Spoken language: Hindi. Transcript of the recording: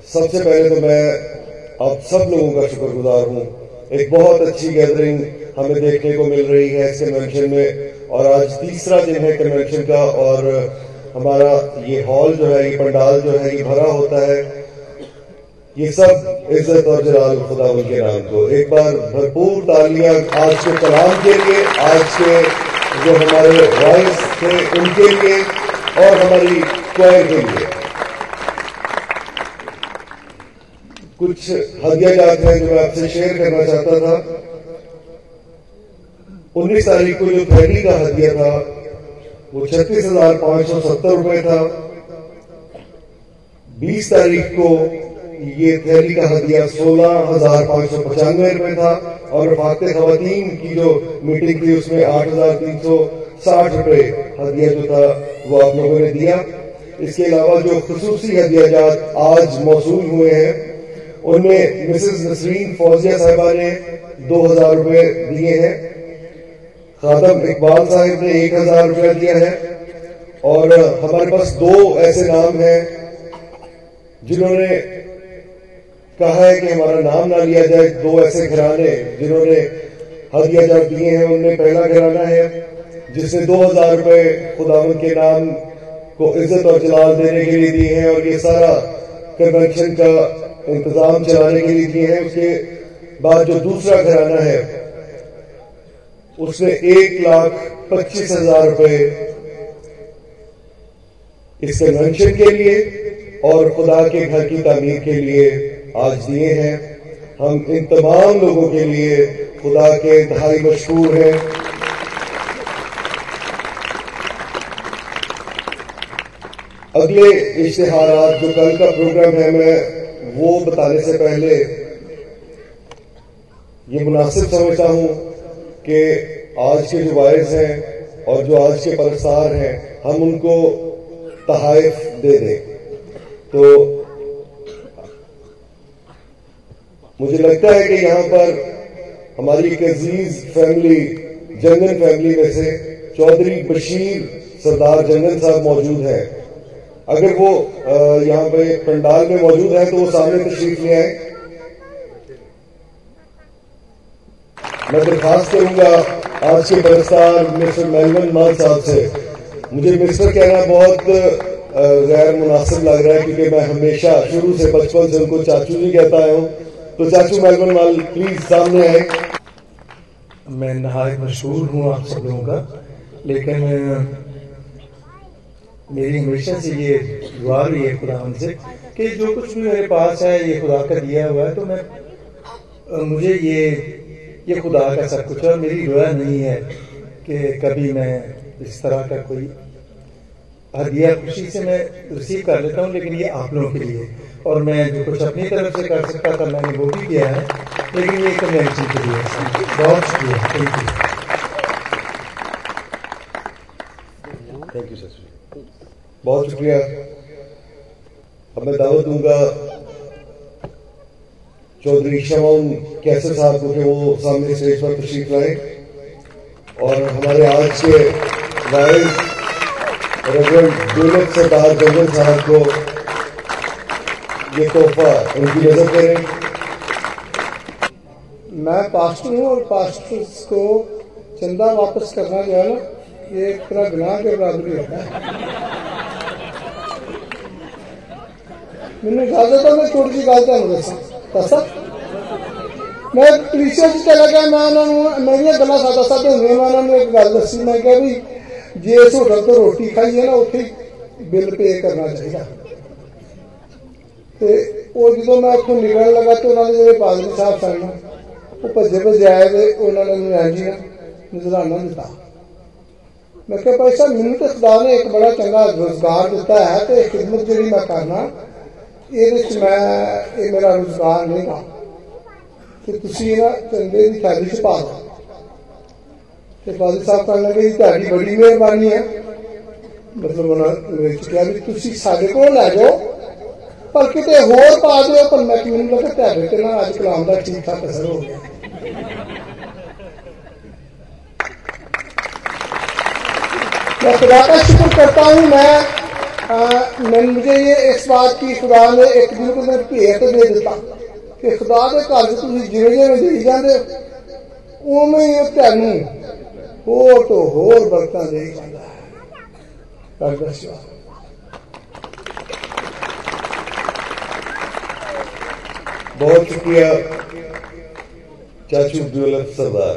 सबसे पहले तो मैं आप सब लोगों का शुक्रगुजार हूँ। एक बहुत अच्छी गैदरिंग हमें देखने को मिल रही है इस कन्वेंशन में। और आज तीसरा दिन है कन्वेंशन का और हमारा ये हॉल जो है, ये पंडाल जो है, ये भरा होता है। ये सब इज़्ज़त और जलाल खुदा के नाम को। एक बार भरपूर तालियाँ आज के कलाम के लिए, आज के जो हमारे वॉइस थे, उनके लिए और हमारी क्वायर के लिए। कुछ हदिया जात है जो मैं आपसे शेयर करना चाहता था। उन्नीस तारीख को जो थैली का हदिया था, वो छत्तीस हज़ार पाँच सौ सत्तर रुपए था। बीस तारीख को ये थैली का हदिया सोलह हज़ार पाँच सौ पचानवे रुपए था और फाते खातन की जो मीटिंग थी, उसमें आठ हज़ार तीन सौ साठ रुपए हदिया जो था, वो आप लोगों ने दिया। इसके अलावा जो खसूसी हदियाजात आज मौसू हुए हैं उनमें मिसेस नसरीन फौजिया साहिबा ने दो हज़ार रुपए दिए हैं। खादम इकबाल साहिब ने एक हज़ार रुपया दिया है। और हमारे पास दो ऐसे नाम हैं, जिन्होंने कहा है कि हमारा नाम ना लिया जाए। दो ऐसे घराने जिन्होंने हदिया जात दिए हैं। उनमें पहला घराना है, जिसने दो हज़ार रुपए खुदावन के नाम को इज़्ज़त और जलाल देने के लिए दिए हैं। और ये सारा कन्वेंशन का इंतज़ाम चलाने के लिए दिए हैं। उसके बाद जो दूसरा घराना है, उसने एक लाख पच्चीस हज़ार रुपए इस कन्वेंशन के लिए और खुदा के घर की तामीर के लिए आज दिए हैं। हम इन तमाम लोगों के लिए खुदा के इंतहाई मशहूर हैं। अगले इश्तेहार जो कल का प्रोग्राम है, मैं वो बताने से पहले ये मुनासिब समझता हूँ कि आज के जो वायस हैं और जो आज के परस्तार हैं, हम उनको तहाइफ दे दें। तो मुझे लगता है कि यहाँ पर हमारी एक अज़ीज़ फैमिली जंगन फैमिली में से चौधरी बशीर सरदार जंगन साहब मौजूद हैं। अगर वो यहाँ पे पंडाल में मौजूद है तो वो सामने तशरीफ़ ले आए। मैं दरखास्त करूँगा आज के बरसार मिस्टर मेलवन मान साहब से। मुझे मिस्टर कहना बहुत गैर मुनासिब लग रहा है, क्योंकि मैं हमेशा शुरू से बचपन से उनको चाचू जी कहता हूँ। तो चाचू मेलबर्न वाल प्लीज़ सामने आए। मैं नहायत मशहूर हूँ आप सब लोगों का, लेकिन मेरी हमेशा से ये दुआ रही है खुदा से कि जो कुछ भी मेरे पास है, ये खुदा का दिया हुआ है तो मैं मुझे ये ये खुदा का सब कुछ है मेरी दुआ नहीं है कि कभी मैं इस तरह का कोई हदिया खुशी से मैं रिसीव कर लेता हूँ, लेकिन ये आप लोगों के लिए और मैं जो कुछ अपनी तरफ़ से कर सकता था, मैंने वो भी किया है, लेकिन ये कन्वेंशन के लिए बहुत शुक्रिया। Thank you thank you sir बहुत शुक्रिया। अब मैं दावत दूँगा चौधरी शमन कैसे साहब को वो सामने स्टेज पर तशरीफ़ लाए और हमारे आज के वाइस रेवरेंड सरदार जंगल साहब को ये तोहफा उनकी नज़र करें। मैं पास्टर हूँ और पास्टर को चंदा वापस करना जो है ना ये एक तरह गुनाह के बराबर होता है मैंने इजाजत है मैं छोटी सी गल तुम दसा दसा मैं पुलिस चला गया मैं उन्होंने मेरिया गल सादा सादे होंगे मैं उन्होंने एक गल दसी मैं क्या भी जे इस होटल तो रोटी खाई है ना उ बिल पे करना चाहिए ਤੇ ਉਹ ਜਦੋਂ ਮੈਂ ਉੱਥੋਂ ਨਿਕਲਣ ਲੱਗਾ ਤੇ ਉਹਨਾਂ ਦੇ ਜਿਹੜੇ ਪਾਦਰੀ ਸਾਹਿਬ ਸਨ ਉਹ ਭੱਜੇ ਭੱਜੇ ਆਏ ਤੇ ਉਹਨਾਂ ਨੇ ਮੈਨੂੰ ਐਂਜੀ ਨਾ ਨਜ਼ਰਾਨਾ ਦਿੱਤਾ ਮੈਂ ਕਿਹਾ ਭਾਈ ਸਾਹਿਬ, ਮੈਨੂੰ ਤੇ ਖੁਦਾ ਨੇ ਇੱਕ ਬੜਾ ਚੰਗਾ ਰੋਜ਼ਗਾਰ ਦਿੱਤਾ ਹੈ ਤੇ ਖਿਦਮਤ ਜਿਹੜੀ ਮੈਂ ਕਰਨਾ, ਇਹਦੇ ਵਿੱਚ ਮੈਂ, ਇਹ ਮੇਰਾ ਰੋਜ਼ਗਾਰ ਨਹੀਂ ਗਾ ਕਿ ਤੁਸੀਂ ਨਾ ਚੰਗੇ ਦੀ ਥੈਲੀ ਚ ਪਾ ਦਿਓ। ਤੇ ਪਾਦਰੀ ਸਾਹਿਬ ਕਹਿਣ ਲੱਗੇ ਜੀ, ਤੁਹਾਡੀ ਬੜੀ ਮਿਹਰਬਾਨੀ ਹੈ। ਮਤਲਬ ਉਹਨਾਂ ਵਿੱਚ ਕਿਹਾ ਵੀ ਤੁਸੀਂ ਸਾਡੇ ਕੋਲ ਲੈ ਜਾਓ, ਪਰ ਕਿਤੇ ਹੋਰ ਪਾ ਦਿਓ, ਪਰ ਮੈਂ ਮੈਨੂੰ ਲੱਗਾ ਤੁਹਾਡੇ ਤੇ ਨਾ ਅੱਜ ਕਲਾਮ ਦਾ ਠੀਕ ਠਾਕ ਅਸਰ ਹੋ ਗਿਆ। मैं खुदा का शुक्र करता हूँ, मैं मैं, मुझे ये इस बात की खुदा ने एक दिन मैं भेंट दे दिता कि खुदा के घर तुम जिमें जिमें देई जाते उमें ही होर तो होर बरकत दे जाता है। बहुत शुक्रिया, चाचू दुलभ सरदार